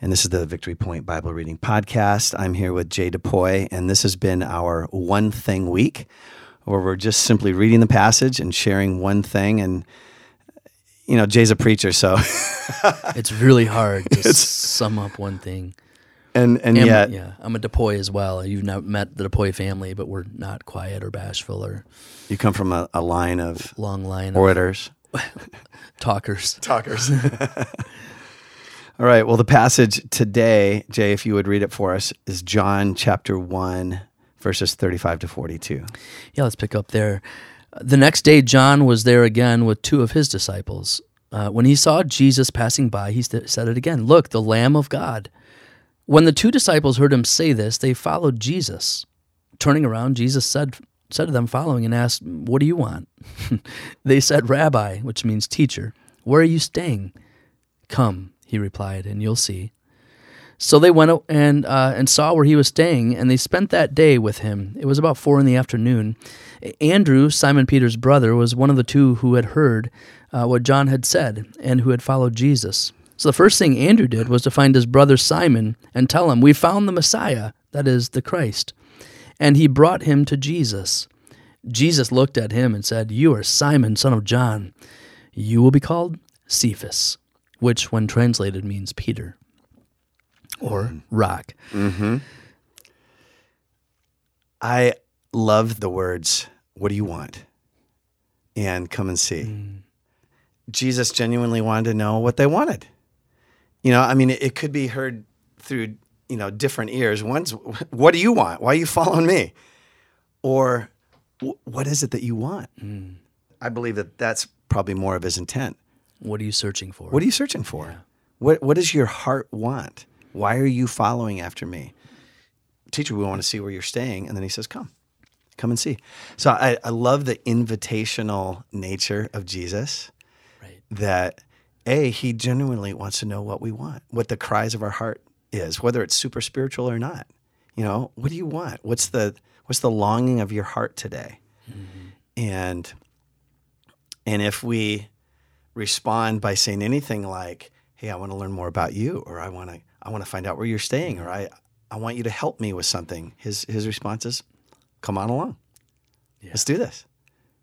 and this is the Victory Point Bible Reading Podcast. I'm here with Jay DePoy, and this has been our one thing week where we're just simply reading the passage and sharing one thing. And, you know, Jay's a preacher, so it's really hard to sum up one thing. And, and, and yet, yeah, I'm a DePoy as well. You've not met the DePoy family, but we're not quiet or bashful or. You come from a, a line of long line orators, of talkers, talkers. All right. Well, the passage today, Jay, if you would read it for us, is John chapter 1, verses 35 to 42. Yeah, let's pick up there. The next day, John was there again with two of his disciples. Uh, when he saw Jesus passing by, he said it again Look, the Lamb of God. When the two disciples heard him say this, they followed Jesus. Turning around, Jesus said, said to them, following, and asked, What do you want? they said, Rabbi, which means teacher, where are you staying? Come he replied, and you'll see. So they went and uh, and saw where he was staying, and they spent that day with him. It was about four in the afternoon. Andrew, Simon Peter's brother, was one of the two who had heard uh, what John had said and who had followed Jesus. So the first thing Andrew did was to find his brother Simon and tell him, "We found the Messiah, that is the Christ." And he brought him to Jesus. Jesus looked at him and said, "You are Simon, son of John. You will be called Cephas." Which, when translated, means Peter or mm. rock. Mm-hmm. I love the words, What do you want? And come and see. Mm. Jesus genuinely wanted to know what they wanted. You know, I mean, it, it could be heard through, you know, different ears. One's, What do you want? Why are you following me? Or, What is it that you want? Mm. I believe that that's probably more of his intent. What are you searching for? What are you searching for? Yeah. What What does your heart want? Why are you following after me? Teacher, we want to see where you're staying. And then he says, Come, come and see. So I, I love the invitational nature of Jesus. Right. That A, he genuinely wants to know what we want, what the cries of our heart is, whether it's super spiritual or not. You know, what do you want? What's the what's the longing of your heart today? Mm-hmm. And and if we respond by saying anything like, "Hey, I want to learn more about you," or "I want to I want to find out where you're staying," or "I I want you to help me with something," his his response is, "Come on along, yeah. let's do this."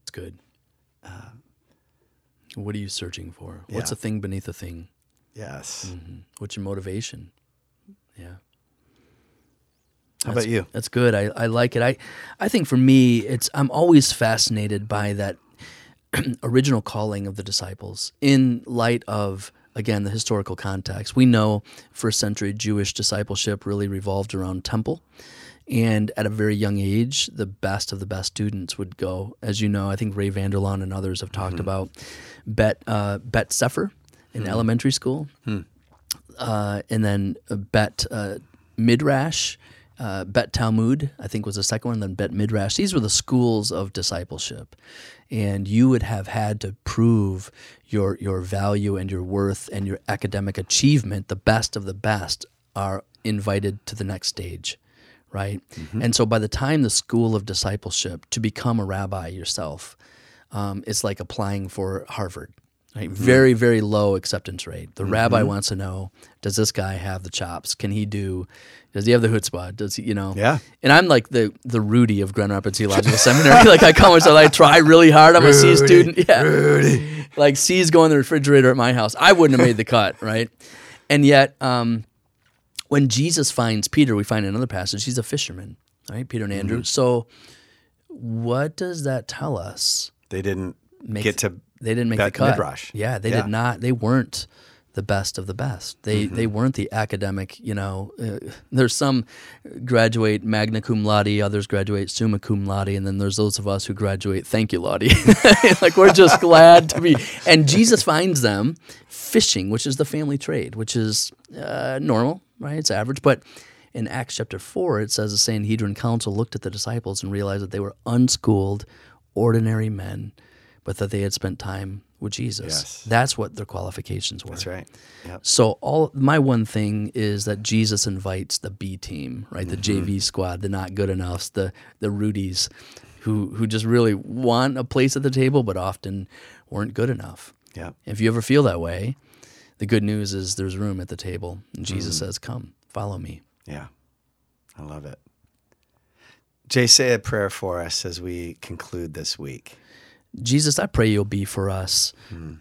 It's good. Uh, what are you searching for? Yeah. What's a thing beneath a thing? Yes. Mm-hmm. What's your motivation? Yeah. How about you? That's good. I, I like it. I I think for me, it's I'm always fascinated by that original calling of the disciples in light of again the historical context. We know first century Jewish discipleship really revolved around temple. And at a very young age, the best of the best students would go. As you know, I think Ray Vander Laan and others have talked mm-hmm. about Bet uh, Bet Sefer in mm-hmm. elementary school, mm-hmm. uh, and then Bet uh, Midrash uh, Bet Talmud, I think was the second one, then Bet Midrash. These were the schools of discipleship. And you would have had to prove your, your value and your worth and your academic achievement. The best of the best are invited to the next stage, right? Mm-hmm. And so by the time the school of discipleship, to become a rabbi yourself, um, it's like applying for Harvard. Right? Mm-hmm. Very, very low acceptance rate. The mm-hmm. rabbi wants to know: Does this guy have the chops? Can he do? Does he have the chutzpah? Does he, you know? Yeah. And I'm like the the Rudy of Grand Rapids Theological Seminary. like I come and so I try really hard. I'm Rudy, a C student. Yeah. Rudy. Like C's go in the refrigerator at my house. I wouldn't have made the cut, right? And yet, um, when Jesus finds Peter, we find another passage, he's a fisherman, right? Peter and Andrew. Mm-hmm. So, what does that tell us? They didn't make get to they didn't make the cut. Midrash. Yeah, they yeah. did not. They weren't the best of the best. They mm-hmm. they weren't the academic. You know, uh, there's some graduate magna cum laude, others graduate summa cum laude, and then there's those of us who graduate thank you laude. like we're just glad to be. And Jesus finds them fishing, which is the family trade, which is uh, normal, right? It's average, but in Acts chapter 4, it says the Sanhedrin Council looked at the disciples and realized that they were unschooled, ordinary men, but that they had spent time with Jesus. Yes. That's what their qualifications were. That's right. Yep. So all my one thing is that Jesus invites the B team, right? The Mm-hmm. JV squad, the not good enoughs, the the Rudies, who who just really want a place at the table, but often weren't good enough. Yep. If you ever feel that way, the good news is there's room at the table, and Jesus Mm-hmm. says, "Come, follow me." Yeah. I love it. Jay, say a prayer for us as we conclude this week. Jesus, I pray you'll be for us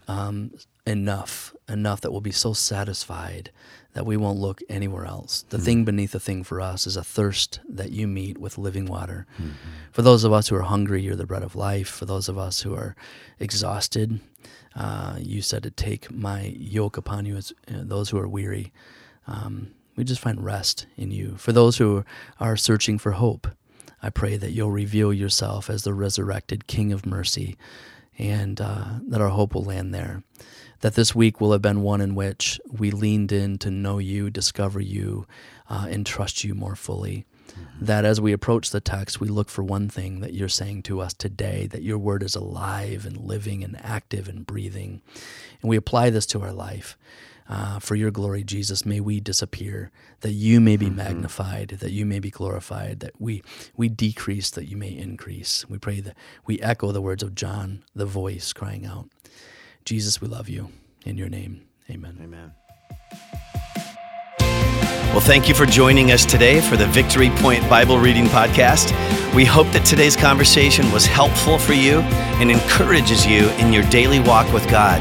um, enough, enough that we'll be so satisfied that we won't look anywhere else. The thing beneath the thing for us is a thirst that you meet with living water. For those of us who are hungry, you're the bread of life. For those of us who are exhausted, uh, you said to take my yoke upon you as uh, those who are weary. Um, we just find rest in you. For those who are searching for hope, I pray that you'll reveal yourself as the resurrected King of mercy and uh, that our hope will land there. That this week will have been one in which we leaned in to know you, discover you, uh, and trust you more fully. That as we approach the text, we look for one thing that you're saying to us today that your word is alive and living and active and breathing. And we apply this to our life. Uh, for your glory, Jesus, may we disappear, that you may be magnified, that you may be glorified, that we we decrease, that you may increase. We pray that we echo the words of John, the voice crying out, Jesus, we love you. In your name, amen. Amen. Well, thank you for joining us today for the Victory Point Bible Reading Podcast. We hope that today's conversation was helpful for you and encourages you in your daily walk with God.